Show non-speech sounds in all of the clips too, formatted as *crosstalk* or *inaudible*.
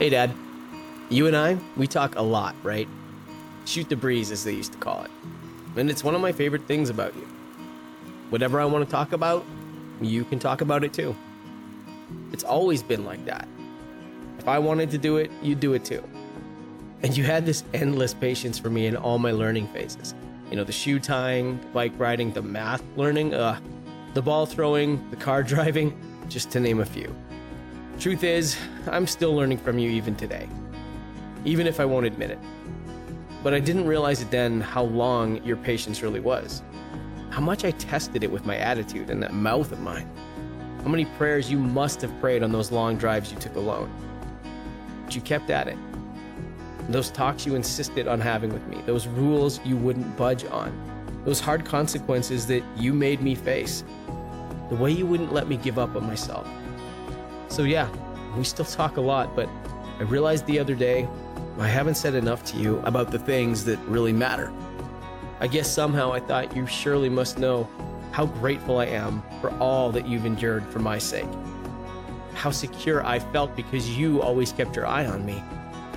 Hey, Dad. You and I, we talk a lot, right? Shoot the breeze, as they used to call it. And it's one of my favorite things about you. Whatever I want to talk about, you can talk about it too. It's always been like that. If I wanted to do it, you'd do it too. And you had this endless patience for me in all my learning phases. You know, the shoe tying, bike riding, the math learning, uh, the ball throwing, the car *laughs* driving, just to name a few. Truth is, I'm still learning from you even today, even if I won't admit it. But I didn't realize it then how long your patience really was, how much I tested it with my attitude and that mouth of mine, how many prayers you must have prayed on those long drives you took alone. But you kept at it. Those talks you insisted on having with me, those rules you wouldn't budge on, those hard consequences that you made me face, the way you wouldn't let me give up on myself. So, yeah, we still talk a lot, but I realized the other day I haven't said enough to you about the things that really matter. I guess somehow I thought you surely must know how grateful I am for all that you've endured for my sake. How secure I felt because you always kept your eye on me.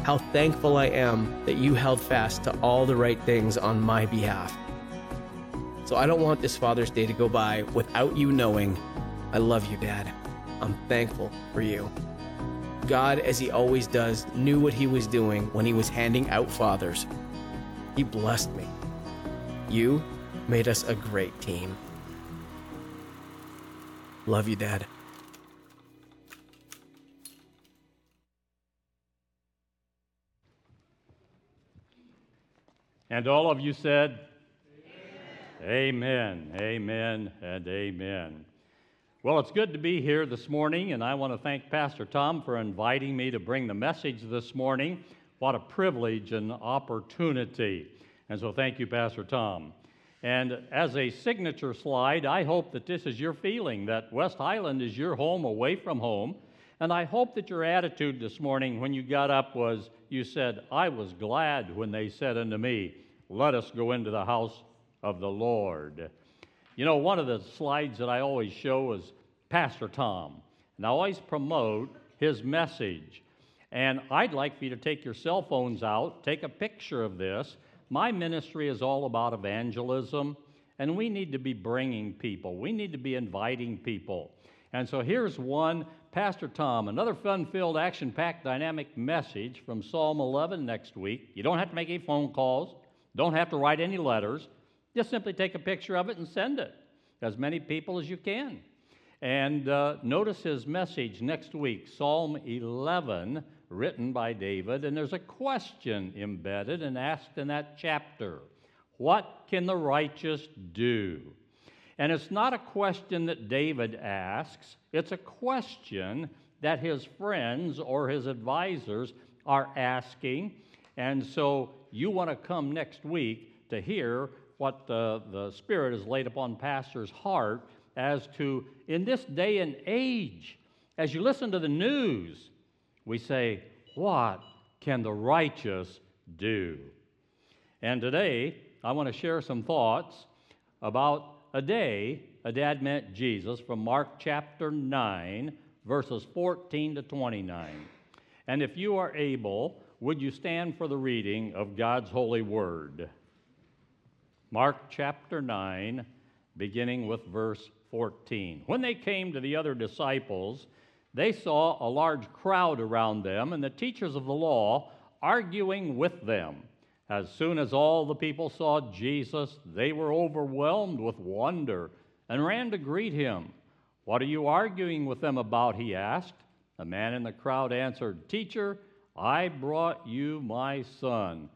How thankful I am that you held fast to all the right things on my behalf. So I don't want this Father's Day to go by without you knowing I love you, Dad. I'm thankful for you. God, as He always does, knew what He was doing when He was handing out fathers. He blessed me. You made us a great team. Love you, Dad. And all of you said, Amen, amen, amen and amen. Well, it's good to be here this morning, and I want to thank Pastor Tom for inviting me to bring the message this morning. What a privilege and opportunity. And so, thank you, Pastor Tom. And as a signature slide, I hope that this is your feeling that West Highland is your home away from home. And I hope that your attitude this morning when you got up was you said, I was glad when they said unto me, Let us go into the house of the Lord. You know, one of the slides that I always show is Pastor Tom, and I always promote his message. And I'd like for you to take your cell phones out, take a picture of this. My ministry is all about evangelism, and we need to be bringing people, we need to be inviting people. And so here's one Pastor Tom, another fun filled, action packed, dynamic message from Psalm 11 next week. You don't have to make any phone calls, don't have to write any letters. Just simply take a picture of it and send it, as many people as you can. And uh, notice his message next week, Psalm 11, written by David, and there's a question embedded and asked in that chapter What can the righteous do? And it's not a question that David asks, it's a question that his friends or his advisors are asking. And so you want to come next week to hear what the, the Spirit has laid upon pastors' heart as to, in this day and age, as you listen to the news, we say, What can the righteous do? And today, I want to share some thoughts about a day a dad met Jesus from Mark chapter 9, verses 14 to 29. And if you are able, would you stand for the reading of God's holy word? Mark chapter 9, beginning with verse 14. When they came to the other disciples, they saw a large crowd around them and the teachers of the law arguing with them. As soon as all the people saw Jesus, they were overwhelmed with wonder and ran to greet him. What are you arguing with them about? He asked. A man in the crowd answered, Teacher, I brought you my son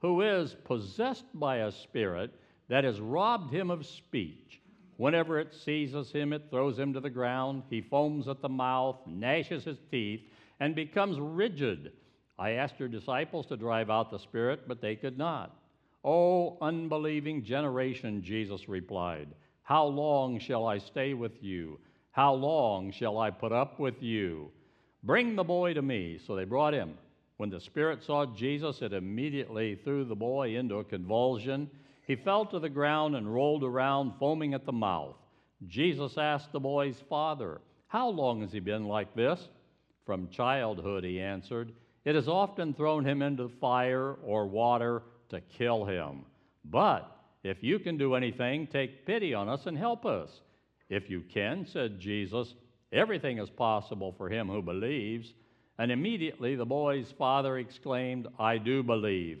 who is possessed by a spirit that has robbed him of speech. Whenever it seizes him, it throws him to the ground. He foams at the mouth, gnashes his teeth, and becomes rigid. I asked your disciples to drive out the spirit, but they could not. O unbelieving generation, Jesus replied, How long shall I stay with you? How long shall I put up with you? Bring the boy to me. So they brought him. When the spirit saw Jesus, it immediately threw the boy into a convulsion. He fell to the ground and rolled around, foaming at the mouth. Jesus asked the boy's father, How long has he been like this? From childhood, he answered. It has often thrown him into fire or water to kill him. But if you can do anything, take pity on us and help us. If you can, said Jesus, everything is possible for him who believes. And immediately the boy's father exclaimed, I do believe.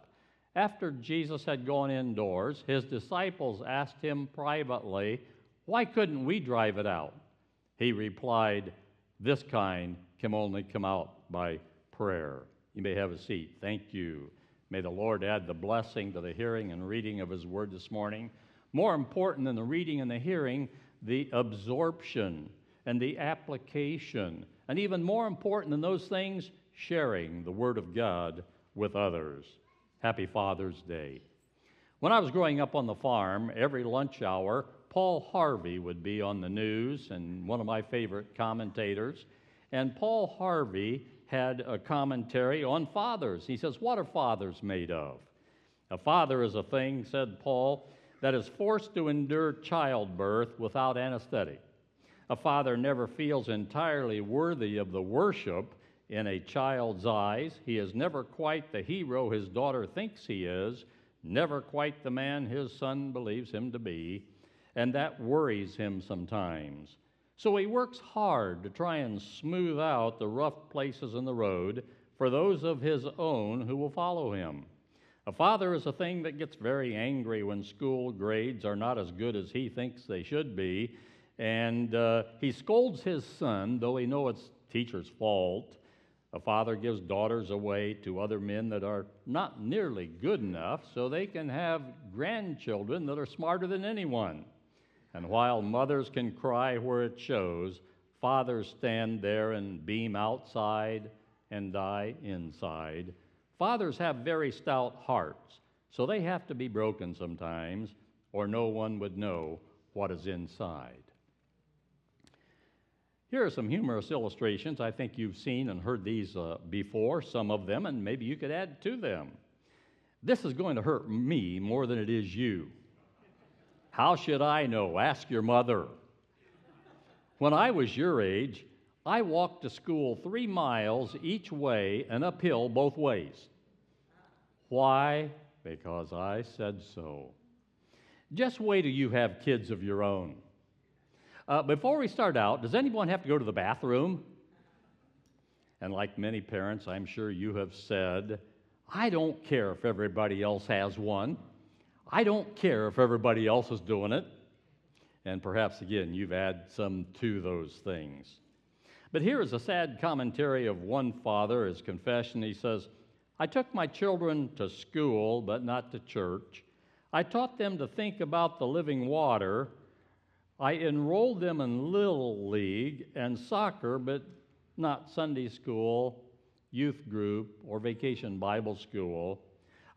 After Jesus had gone indoors, his disciples asked him privately, Why couldn't we drive it out? He replied, This kind can only come out by prayer. You may have a seat. Thank you. May the Lord add the blessing to the hearing and reading of His Word this morning. More important than the reading and the hearing, the absorption and the application. And even more important than those things, sharing the Word of God with others. Happy Father's Day. When I was growing up on the farm, every lunch hour, Paul Harvey would be on the news and one of my favorite commentators. And Paul Harvey had a commentary on fathers. He says, What are fathers made of? A father is a thing, said Paul, that is forced to endure childbirth without anesthetic. A father never feels entirely worthy of the worship in a child's eyes. He is never quite the hero his daughter thinks he is, never quite the man his son believes him to be, and that worries him sometimes. So he works hard to try and smooth out the rough places in the road for those of his own who will follow him. A father is a thing that gets very angry when school grades are not as good as he thinks they should be, and uh, he scolds his son, though he knows it's teacher's fault. A father gives daughters away to other men that are not nearly good enough so they can have grandchildren that are smarter than anyone. And while mothers can cry where it shows, fathers stand there and beam outside and die inside. Fathers have very stout hearts, so they have to be broken sometimes, or no one would know what is inside. Here are some humorous illustrations. I think you've seen and heard these uh, before, some of them, and maybe you could add to them. This is going to hurt me more than it is you. How should I know? Ask your mother. When I was your age, I walked to school three miles each way and uphill both ways. Why? Because I said so. Just wait till you have kids of your own. Uh, before we start out, does anyone have to go to the bathroom? And like many parents, I'm sure you have said, I don't care if everybody else has one. I don't care if everybody else is doing it. And perhaps, again, you've added some to those things. But here is a sad commentary of one father, his confession. He says, I took my children to school, but not to church. I taught them to think about the living water. I enrolled them in Little League and soccer, but not Sunday school, youth group, or vacation Bible school.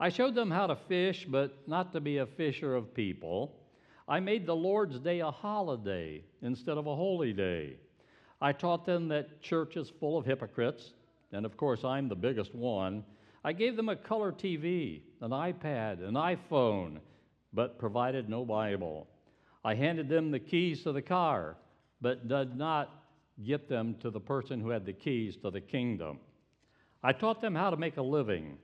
I showed them how to fish, but not to be a fisher of people. I made the Lord's Day a holiday instead of a holy day. I taught them that church is full of hypocrites, and of course, I'm the biggest one. I gave them a color TV, an iPad, an iPhone, but provided no Bible. I handed them the keys to the car, but did not get them to the person who had the keys to the kingdom. I taught them how to make a living,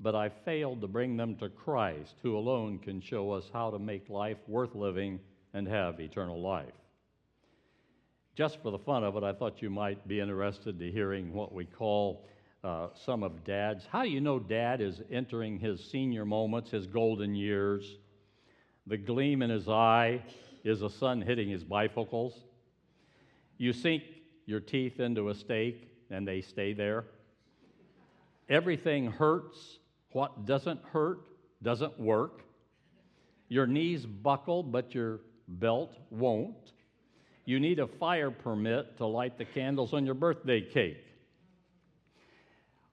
but I failed to bring them to Christ, who alone can show us how to make life worth living and have eternal life. Just for the fun of it, I thought you might be interested to hearing what we call uh, some of Dad's. How do you know Dad is entering his senior moments, his golden years? The gleam in his eye is the sun hitting his bifocals. You sink your teeth into a steak and they stay there. Everything hurts what doesn't hurt doesn't work. Your knees buckle, but your belt won't. You need a fire permit to light the candles on your birthday cake.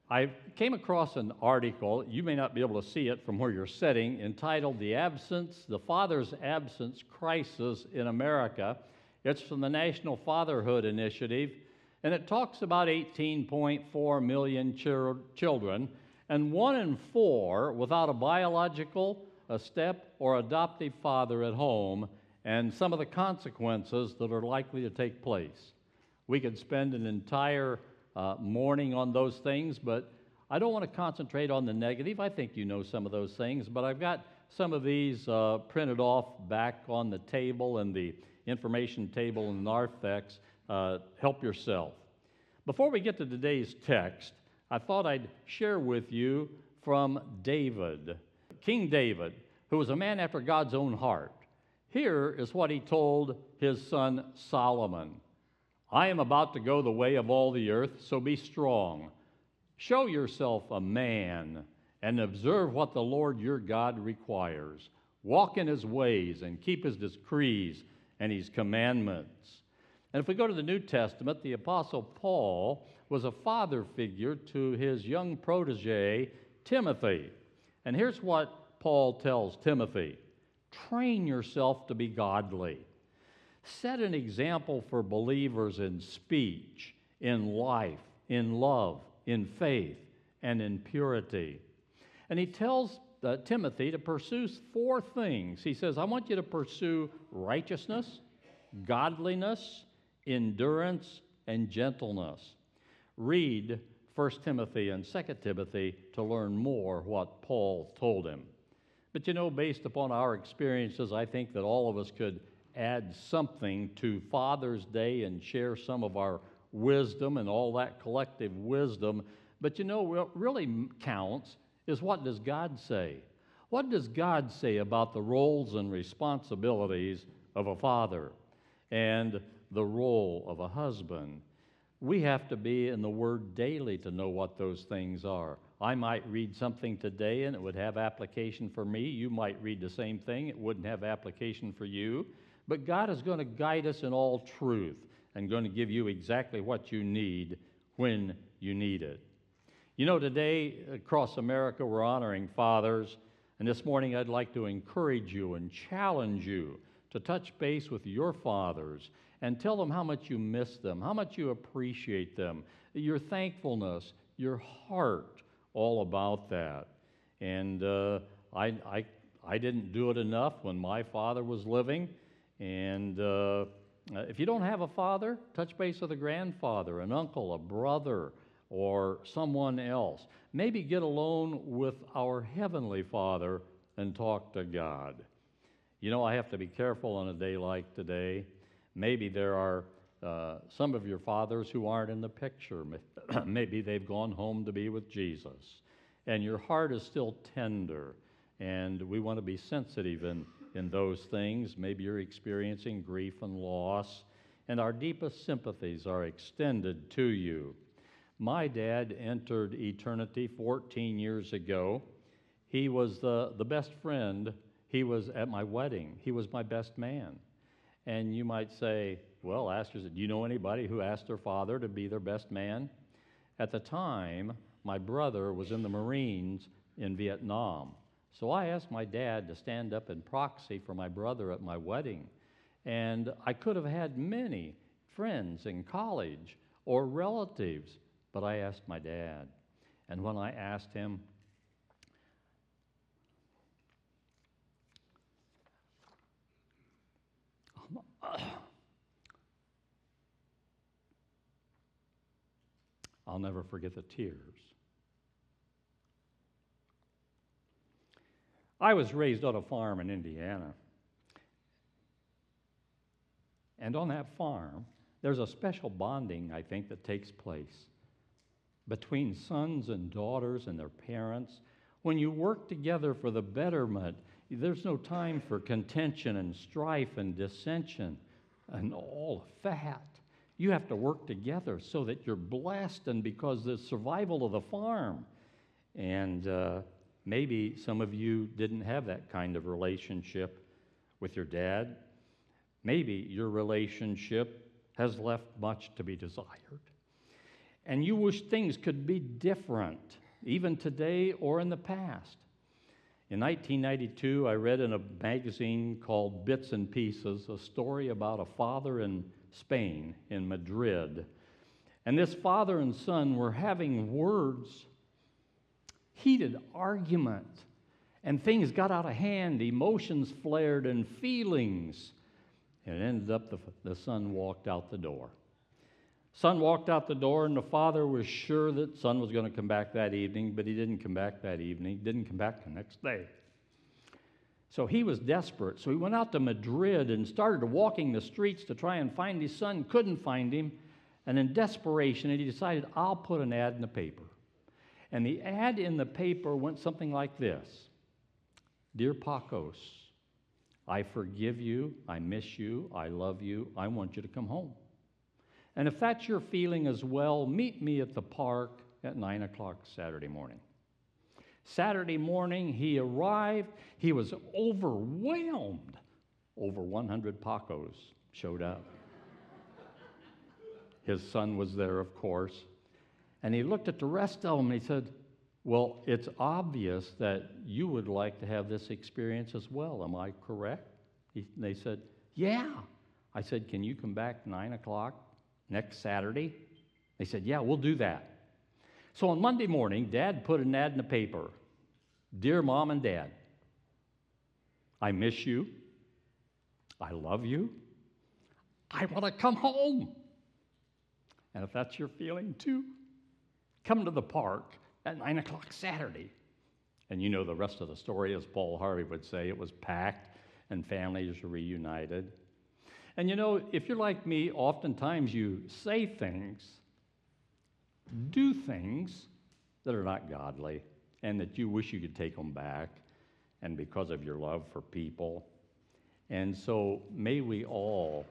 I came across an article, you may not be able to see it from where you're sitting, entitled The Absence, the Father's Absence Crisis in America. It's from the National Fatherhood Initiative, and it talks about 18.4 million children, and one in four without a biological, a step, or adoptive father at home, and some of the consequences that are likely to take place. We could spend an entire uh, morning on those things, but I don't want to concentrate on the negative. I think you know some of those things, but I've got some of these uh, printed off back on the table and the information table in the narthex. Uh, help yourself. Before we get to today's text, I thought I'd share with you from David, King David, who was a man after God's own heart. Here is what he told his son Solomon I am about to go the way of all the earth, so be strong. Show yourself a man and observe what the Lord your God requires. Walk in his ways and keep his decrees and his commandments. And if we go to the New Testament, the Apostle Paul was a father figure to his young protege, Timothy. And here's what Paul tells Timothy train yourself to be godly. Set an example for believers in speech, in life, in love, in faith, and in purity. And he tells uh, Timothy to pursue four things. He says, I want you to pursue righteousness, godliness, endurance, and gentleness. Read 1 Timothy and 2 Timothy to learn more what Paul told him. But you know, based upon our experiences, I think that all of us could add something to Father's Day and share some of our wisdom and all that collective wisdom. But you know, what really counts is what does God say? What does God say about the roles and responsibilities of a father and the role of a husband? We have to be in the Word daily to know what those things are. I might read something today and it would have application for me. You might read the same thing, it wouldn't have application for you. But God is going to guide us in all truth and going to give you exactly what you need when you need it. You know, today across America, we're honoring fathers. And this morning, I'd like to encourage you and challenge you to touch base with your fathers and tell them how much you miss them, how much you appreciate them, your thankfulness, your heart, all about that. And uh, I, I, I didn't do it enough when my father was living. And uh, if you don't have a father, touch base with a grandfather, an uncle, a brother, or someone else. Maybe get alone with our Heavenly Father and talk to God. You know, I have to be careful on a day like today. Maybe there are uh, some of your fathers who aren't in the picture. *clears throat* Maybe they've gone home to be with Jesus. And your heart is still tender. And we want to be sensitive in in those things. Maybe you're experiencing grief and loss, and our deepest sympathies are extended to you. My dad entered eternity 14 years ago. He was the, the best friend. He was at my wedding. He was my best man. And you might say, well, ask yourself, do you know anybody who asked their father to be their best man? At the time, my brother was in the Marines in Vietnam. So I asked my dad to stand up in proxy for my brother at my wedding. And I could have had many friends in college or relatives, but I asked my dad. And when I asked him, I'll never forget the tears. I was raised on a farm in Indiana. And on that farm, there's a special bonding, I think, that takes place between sons and daughters and their parents. When you work together for the betterment, there's no time for contention and strife and dissension and all of that. You have to work together so that you're blessed and because the survival of the farm. And uh, Maybe some of you didn't have that kind of relationship with your dad. Maybe your relationship has left much to be desired. and you wish things could be different, even today or in the past. In 1992, I read in a magazine called Bits and Pieces a story about a father in Spain, in Madrid. And this father and son were having words, heated argument, and things got out of hand, emotions flared, and feelings. And it ended up the, the son walked out the door. Son walked out the door, and the father was sure that son was going to come back that evening, but he didn't come back that evening, didn't come back the next day. So he was desperate. So he went out to Madrid and started walking the streets to try and find his son, couldn't find him. And in desperation, he decided, I'll put an ad in the paper. And the ad in the paper went something like this Dear Pacos, I forgive you, I miss you, I love you, I want you to come home. And if that's your feeling as well, meet me at the park at 9 o'clock Saturday morning. Saturday morning, he arrived. He was overwhelmed. Over 100 Pacos showed up. His son was there, of course. And he looked at the rest of them and he said, Well, it's obvious that you would like to have this experience as well. Am I correct? He, they said, Yeah. I said, Can you come back 9 o'clock next Saturday? They said, Yeah, we'll do that. So on Monday morning, Dad put an ad in the paper Dear Mom and Dad, I miss you. I love you. I want to come home. And if that's your feeling too, come to the park at 9 o'clock Saturday. And you know the rest of the story, as Paul Harvey would say, it was packed and families reunited. And you know, if you're like me, oftentimes you say things, do things that are not godly, and that you wish you could take them back, and because of your love for people. And so may we all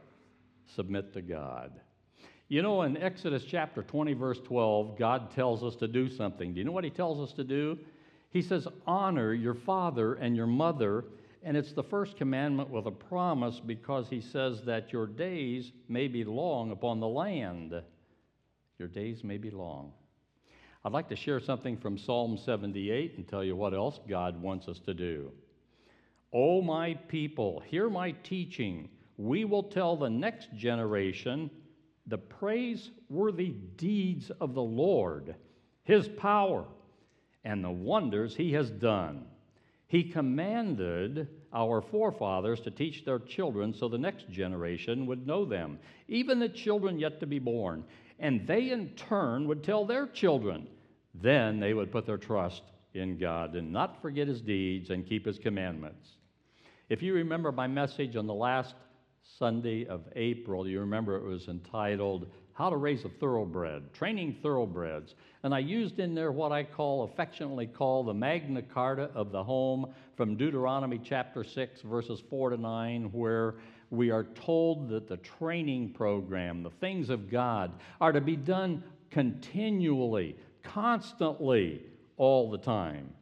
submit to God. You know, in Exodus chapter 20, verse 12, God tells us to do something. Do you know what He tells us to do? He says, Honor your father and your mother and it's the first commandment with a promise because he says that your days may be long upon the land. Your days may be long. I'd like to share something from Psalm 78 and tell you what else God wants us to do. O my people, hear my teaching. We will tell the next generation the praiseworthy deeds of the Lord, his power, and the wonders he has done. He commanded our forefathers to teach their children so the next generation would know them, even the children yet to be born. And they in turn would tell their children. Then they would put their trust in God and not forget his deeds and keep his commandments. If you remember my message on the last Sunday of April, you remember it was entitled how to raise a thoroughbred, training thoroughbreds. And I used in there what I call, affectionately call, the Magna Carta of the home from Deuteronomy chapter 6, verses 4 to 9, where we are told that the training program, the things of God, are to be done continually, constantly, all the time.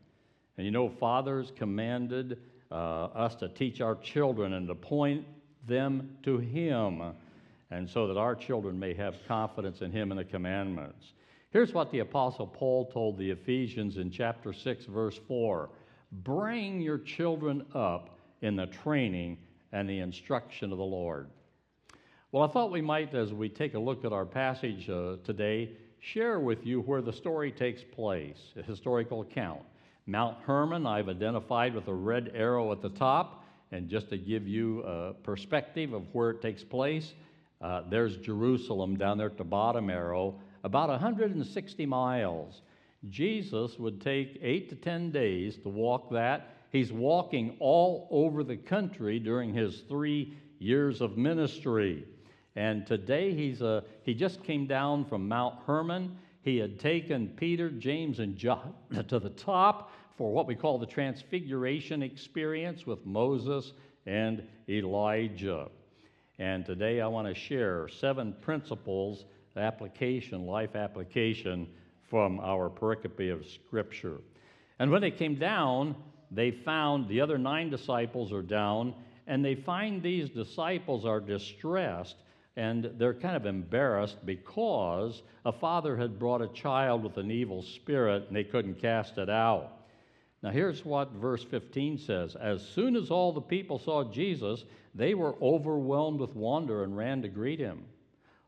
And you know, fathers commanded uh, us to teach our children and to point them to Him and so that our children may have confidence in him and the commandments. Here's what the Apostle Paul told the Ephesians in chapter 6, verse 4 Bring your children up in the training and the instruction of the Lord. Well, I thought we might, as we take a look at our passage uh, today, share with you where the story takes place, a historical account. Mount Hermon, I've identified with a red arrow at the top, and just to give you a perspective of where it takes place, uh, there's Jerusalem down there at the bottom arrow, about 160 miles. Jesus would take eight to 10 days to walk that. He's walking all over the country during his three years of ministry. And today he's a, he just came down from Mount Hermon. He had taken Peter, James, and John *laughs* to the top for what we call the transfiguration experience with Moses and Elijah. And today I want to share seven principles, application, life application from our pericope of Scripture. And when they came down, they found the other nine disciples are down, and they find these disciples are distressed and they're kind of embarrassed because a father had brought a child with an evil spirit and they couldn't cast it out. Now, here's what verse 15 says As soon as all the people saw Jesus, they were overwhelmed with wonder and ran to greet him.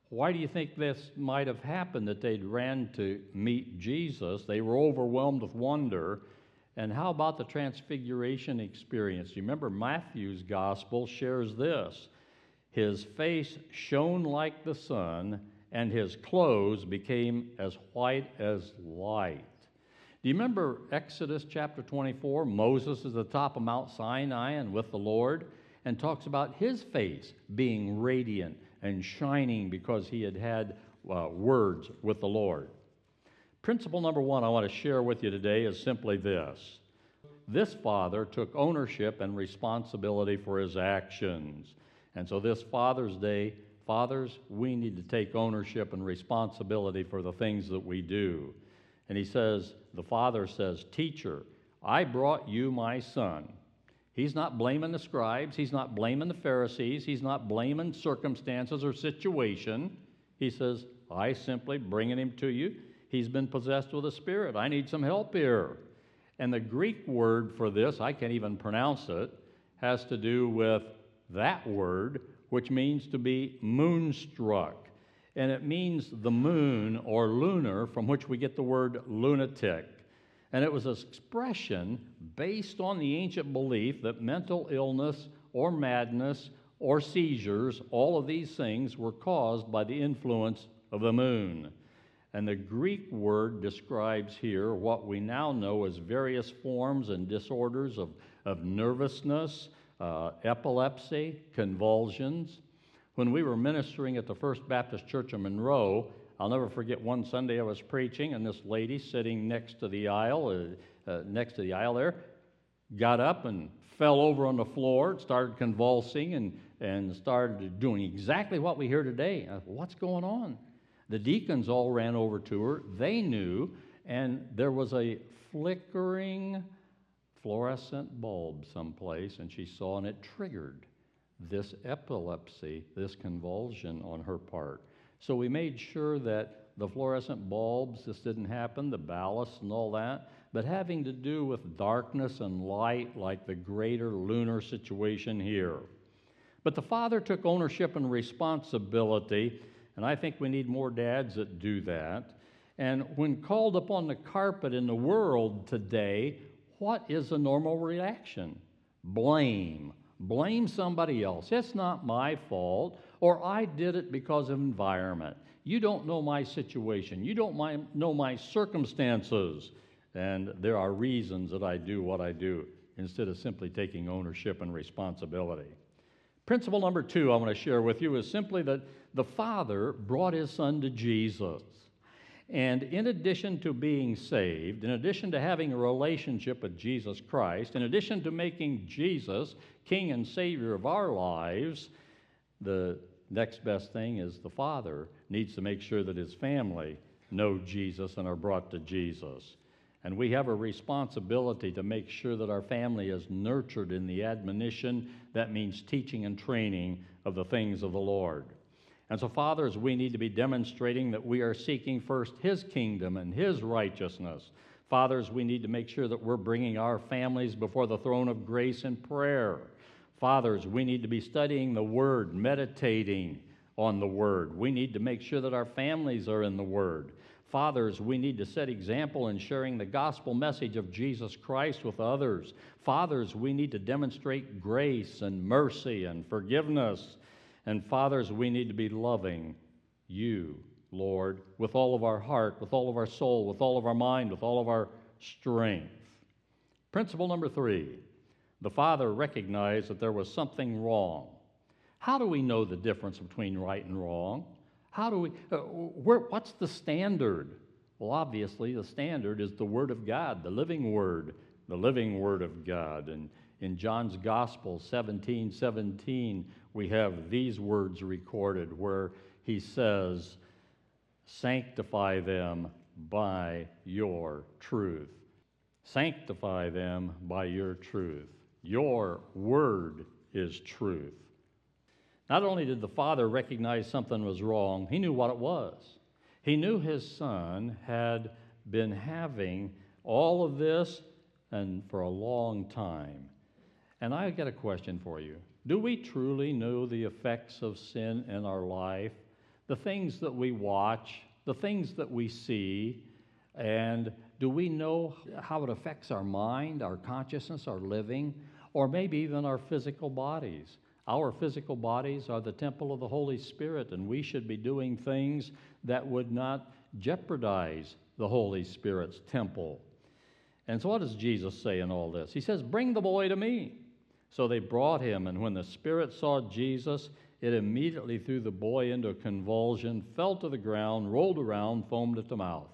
Why do you think this might have happened that they'd ran to meet Jesus? They were overwhelmed with wonder. And how about the transfiguration experience? You remember Matthew's gospel shares this his face shone like the sun, and his clothes became as white as light. Do you remember Exodus chapter 24? Moses is at the top of Mount Sinai and with the Lord, and talks about his face being radiant and shining because he had had uh, words with the Lord. Principle number one I want to share with you today is simply this this father took ownership and responsibility for his actions. And so, this Father's Day, fathers, we need to take ownership and responsibility for the things that we do. And he says, the father says, Teacher, I brought you my son. He's not blaming the scribes, he's not blaming the Pharisees, he's not blaming circumstances or situation. He says, I simply bringing him to you. He's been possessed with a spirit. I need some help here. And the Greek word for this, I can't even pronounce it, has to do with that word, which means to be moonstruck. And it means the moon or lunar, from which we get the word lunatic. And it was an expression based on the ancient belief that mental illness or madness or seizures, all of these things were caused by the influence of the moon. And the Greek word describes here what we now know as various forms and disorders of, of nervousness, uh, epilepsy, convulsions. When we were ministering at the First Baptist Church of Monroe, I'll never forget one Sunday I was preaching, and this lady sitting next to the aisle, uh, uh, next to the aisle there, got up and fell over on the floor, started convulsing, and, and started doing exactly what we hear today. Said, What's going on? The deacons all ran over to her. They knew, and there was a flickering fluorescent bulb someplace and she saw and it triggered this epilepsy, this convulsion on her part. So we made sure that the fluorescent bulbs, this didn't happen, the ballast and all that, but having to do with darkness and light, like the greater lunar situation here. But the father took ownership and responsibility, and I think we need more dads that do that. And when called upon the carpet in the world today, what is a normal reaction? Blame. Blame somebody else. It's not my fault, or I did it because of environment. You don't know my situation. You don't my, know my circumstances. And there are reasons that I do what I do instead of simply taking ownership and responsibility. Principle number two I want to share with you is simply that the Father brought his Son to Jesus. And in addition to being saved, in addition to having a relationship with Jesus Christ, in addition to making Jesus King and Savior of our lives, the next best thing is the Father needs to make sure that his family know Jesus and are brought to Jesus. And we have a responsibility to make sure that our family is nurtured in the admonition, that means teaching and training of the things of the Lord. And so, fathers, we need to be demonstrating that we are seeking first His kingdom and His righteousness. Fathers, we need to make sure that we're bringing our families before the throne of grace in prayer. Fathers, we need to be studying the Word, meditating on the Word. We need to make sure that our families are in the Word. Fathers, we need to set example in sharing the gospel message of Jesus Christ with others. Fathers, we need to demonstrate grace and mercy and forgiveness and fathers, we need to be loving you, Lord, with all of our heart, with all of our soul, with all of our mind, with all of our strength. Principle number three the father recognized that there was something wrong. How do we know the difference between right and wrong? How do we, uh, where, what's the standard? Well, obviously, the standard is the Word of God, the living Word, the living Word of God. And in John's Gospel 17 17, we have these words recorded where he says, Sanctify them by your truth. Sanctify them by your truth. Your word is truth. Not only did the father recognize something was wrong, he knew what it was. He knew his son had been having all of this and for a long time. And I got a question for you. Do we truly know the effects of sin in our life? The things that we watch, the things that we see, and do we know how it affects our mind, our consciousness, our living, or maybe even our physical bodies? Our physical bodies are the temple of the Holy Spirit, and we should be doing things that would not jeopardize the Holy Spirit's temple. And so, what does Jesus say in all this? He says, Bring the boy to me. So they brought him, and when the Spirit saw Jesus, it immediately threw the boy into a convulsion, fell to the ground, rolled around, foamed at the mouth.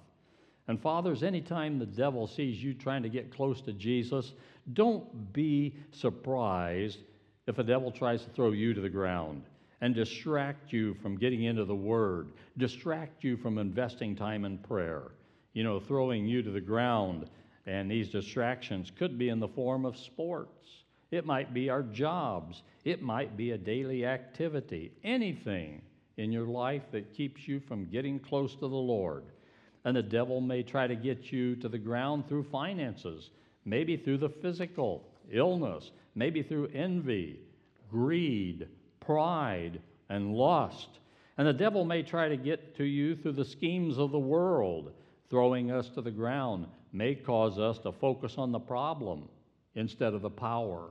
And fathers, anytime the devil sees you trying to get close to Jesus, don't be surprised if the devil tries to throw you to the ground and distract you from getting into the Word, distract you from investing time in prayer, you know, throwing you to the ground. And these distractions could be in the form of sports, it might be our jobs, it might be a daily activity, anything in your life that keeps you from getting close to the Lord. And the devil may try to get you to the ground through finances, maybe through the physical, illness, maybe through envy, greed, pride, and lust. And the devil may try to get to you through the schemes of the world, throwing us to the ground, may cause us to focus on the problem instead of the power.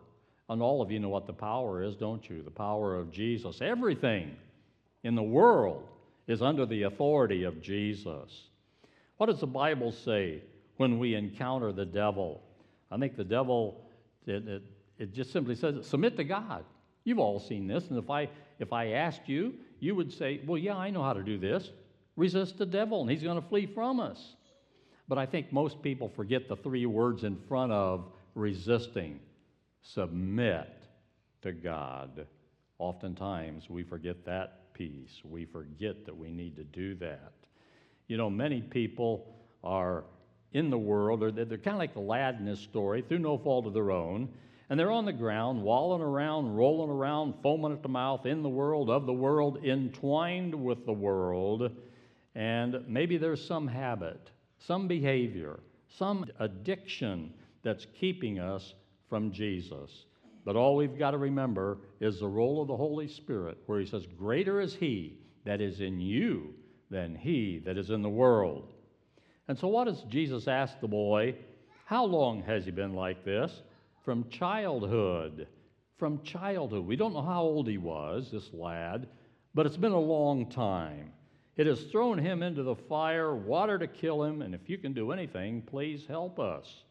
And all of you know what the power is, don't you? The power of Jesus. Everything in the world is under the authority of Jesus. What does the Bible say when we encounter the devil? I think the devil, it, it, it just simply says, submit to God. You've all seen this, and if I if I asked you, you would say, "Well, yeah, I know how to do this. Resist the devil, and he's going to flee from us." But I think most people forget the three words in front of resisting: submit to God. Oftentimes, we forget that piece. We forget that we need to do that. You know, many people are in the world, or they're, they're kind of like the lad in this story, through no fault of their own and they're on the ground, walling around, rolling around, foaming at the mouth, in the world, of the world, entwined with the world. And maybe there's some habit, some behavior, some addiction that's keeping us from Jesus. But all we've got to remember is the role of the Holy Spirit, where He says, Greater is He that is in you than He that is in the world. And so, what does Jesus ask the boy? How long has he been like this? from childhood. From childhood. We don't know how old he was, this lad, but it's been a long time. It has thrown him into the fire, water to kill him, and if you can do anything, please help us.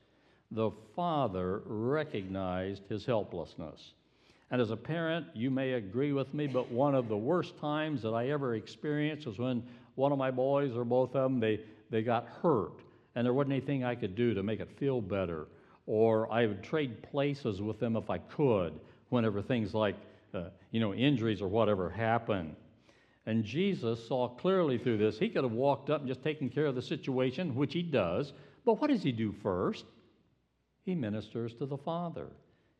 The father recognized his helplessness. And as a parent, you may agree with me, but one of the worst times that I ever experienced was when one of my boys, or both of them, they, they got hurt, and there wasn't anything I could do to make it feel better or I would trade places with them if I could whenever things like, uh, you know, injuries or whatever happen. And Jesus saw clearly through this. He could have walked up and just taken care of the situation, which he does. But what does he do first? He ministers to the Father.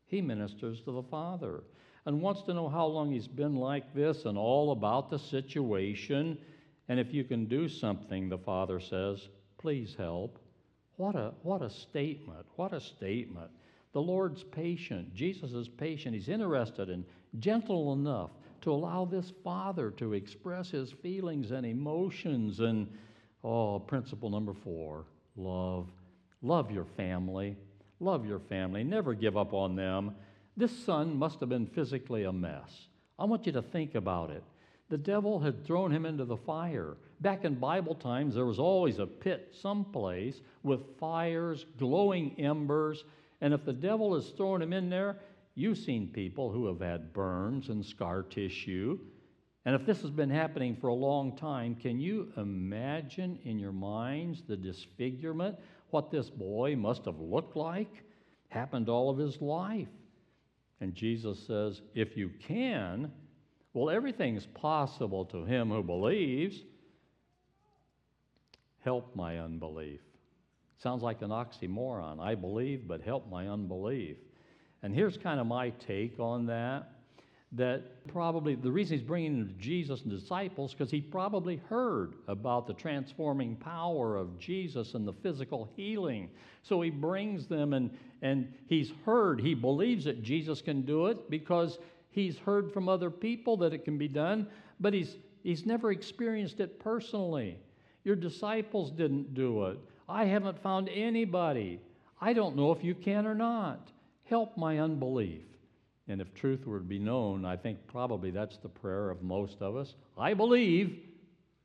He ministers to the Father and wants to know how long he's been like this and all about the situation. And if you can do something, the Father says, please help. What a, what a statement. What a statement. The Lord's patient. Jesus is patient. He's interested and gentle enough to allow this father to express his feelings and emotions. And, oh, principle number four love. Love your family. Love your family. Never give up on them. This son must have been physically a mess. I want you to think about it. The devil had thrown him into the fire. Back in Bible times, there was always a pit someplace with fires, glowing embers, and if the devil has thrown him in there, you've seen people who have had burns and scar tissue. And if this has been happening for a long time, can you imagine in your minds the disfigurement, what this boy must have looked like? Happened all of his life. And Jesus says, if you can, well, everything's possible to him who believes. Help my unbelief. Sounds like an oxymoron. I believe, but help my unbelief. And here's kind of my take on that that probably the reason he's bringing Jesus and disciples because he probably heard about the transforming power of Jesus and the physical healing. So he brings them and, and he's heard, he believes that Jesus can do it because he's heard from other people that it can be done, but he's, he's never experienced it personally. Your disciples didn't do it. I haven't found anybody. I don't know if you can or not. Help my unbelief. And if truth were to be known, I think probably that's the prayer of most of us. I believe,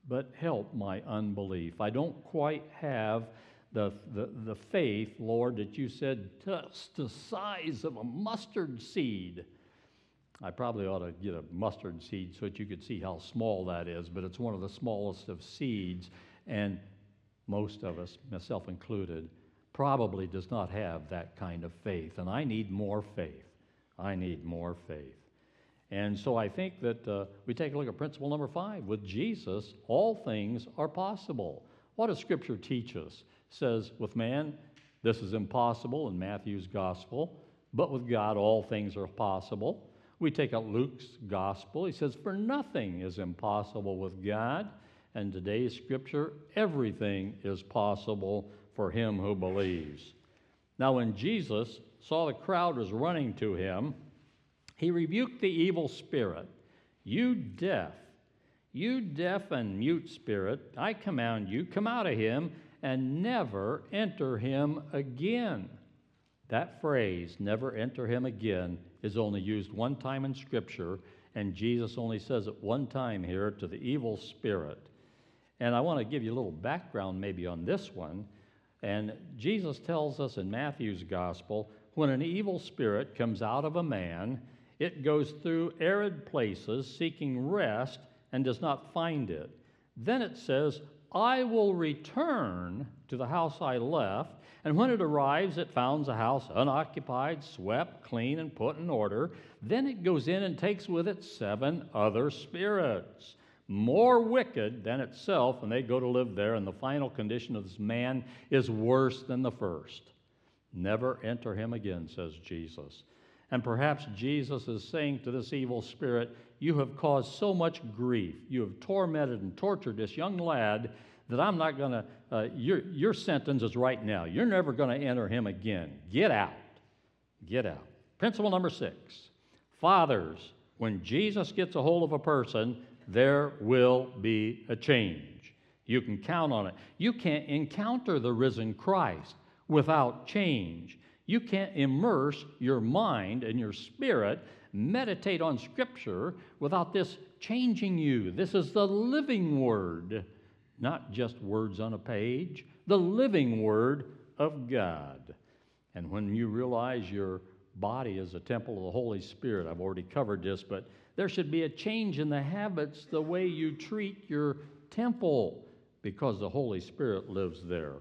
but help my unbelief. I don't quite have the, the, the faith, Lord, that you said just the size of a mustard seed. I probably ought to get a mustard seed so that you could see how small that is, but it's one of the smallest of seeds, and most of us, myself included, probably does not have that kind of faith. And I need more faith. I need more faith. And so I think that uh, we take a look at principle number five. With Jesus, all things are possible. What does Scripture teach us? It says, with man, this is impossible in Matthew's gospel, but with God, all things are possible. We take out Luke's gospel. He says, For nothing is impossible with God. And today's scripture, everything is possible for him who believes. Now, when Jesus saw the crowd was running to him, he rebuked the evil spirit. You deaf, you deaf and mute spirit, I command you, come out of him and never enter him again. That phrase, never enter him again, is only used one time in Scripture, and Jesus only says it one time here to the evil spirit. And I want to give you a little background maybe on this one. And Jesus tells us in Matthew's gospel when an evil spirit comes out of a man, it goes through arid places seeking rest and does not find it. Then it says, I will return to the house I left. And when it arrives, it finds the house unoccupied, swept, clean, and put in order. Then it goes in and takes with it seven other spirits, more wicked than itself, and they go to live there. And the final condition of this man is worse than the first. Never enter him again, says Jesus. And perhaps Jesus is saying to this evil spirit, You have caused so much grief. You have tormented and tortured this young lad that I'm not going to, uh, your, your sentence is right now. You're never going to enter him again. Get out. Get out. Principle number six Fathers, when Jesus gets a hold of a person, there will be a change. You can count on it. You can't encounter the risen Christ without change. You can't immerse your mind and your spirit, meditate on Scripture without this changing you. This is the living Word, not just words on a page, the living Word of God. And when you realize your body is a temple of the Holy Spirit, I've already covered this, but there should be a change in the habits, the way you treat your temple, because the Holy Spirit lives there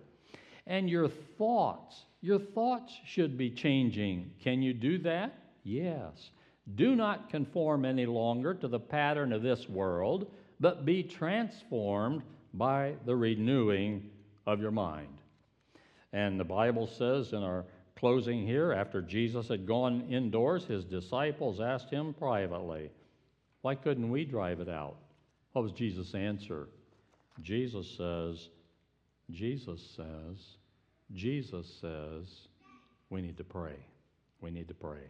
and your thoughts. Your thoughts should be changing. Can you do that? Yes. Do not conform any longer to the pattern of this world, but be transformed by the renewing of your mind. And the Bible says in our closing here, after Jesus had gone indoors, his disciples asked him privately, Why couldn't we drive it out? What was Jesus' answer? Jesus says, Jesus says, Jesus says, we need to pray. We need to pray.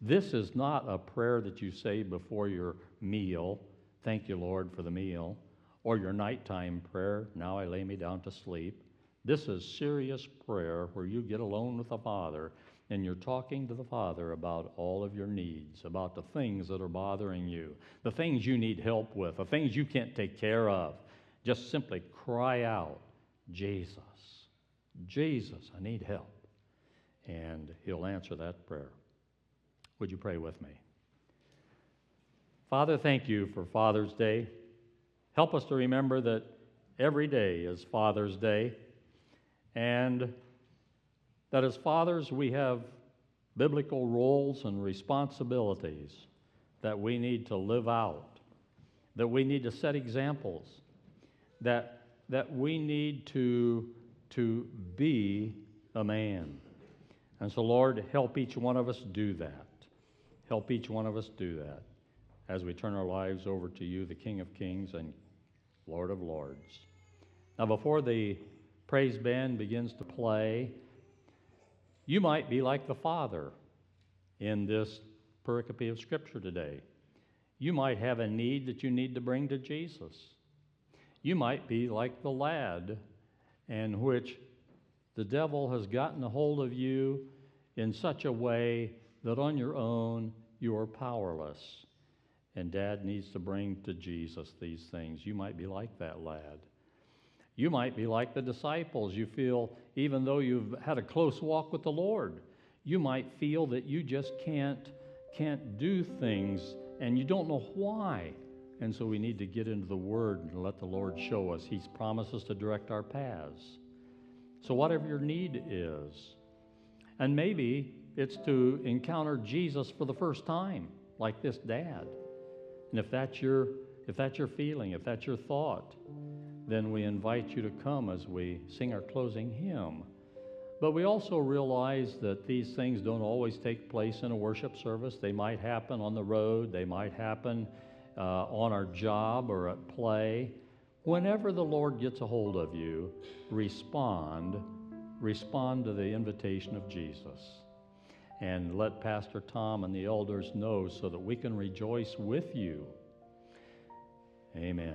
This is not a prayer that you say before your meal, thank you, Lord, for the meal, or your nighttime prayer, now I lay me down to sleep. This is serious prayer where you get alone with the Father and you're talking to the Father about all of your needs, about the things that are bothering you, the things you need help with, the things you can't take care of. Just simply cry out Jesus, Jesus, I need help. And He'll answer that prayer. Would you pray with me? Father, thank you for Father's Day. Help us to remember that every day is Father's Day, and that as fathers we have biblical roles and responsibilities that we need to live out, that we need to set examples, that that we need to, to be a man. And so, Lord, help each one of us do that. Help each one of us do that. as we turn our lives over to you, the King of Kings and Lord of Lords. Now, before the praise band begins to play, you might be like the Father in this pericope of Scripture today. You might have a need that you need to bring to Jesus. You might be like the lad in which the devil has gotten a hold of you in such a way that on your own you are powerless. And dad needs to bring to Jesus these things. You might be like that lad. You might be like the disciples. You feel, even though you've had a close walk with the Lord, you might feel that you just can't, can't do things and you don't know why. And so we need to get into the Word and let the Lord show us. He's promised us to direct our paths. So, whatever your need is, and maybe it's to encounter Jesus for the first time, like this dad. And if that's your if that's your feeling, if that's your thought, then we invite you to come as we sing our closing hymn. But we also realize that these things don't always take place in a worship service. They might happen on the road, they might happen uh, on our job or at play. Whenever the Lord gets a hold of you, respond. Respond to the invitation of Jesus. And let Pastor Tom and the elders know so that we can rejoice with you. Amen.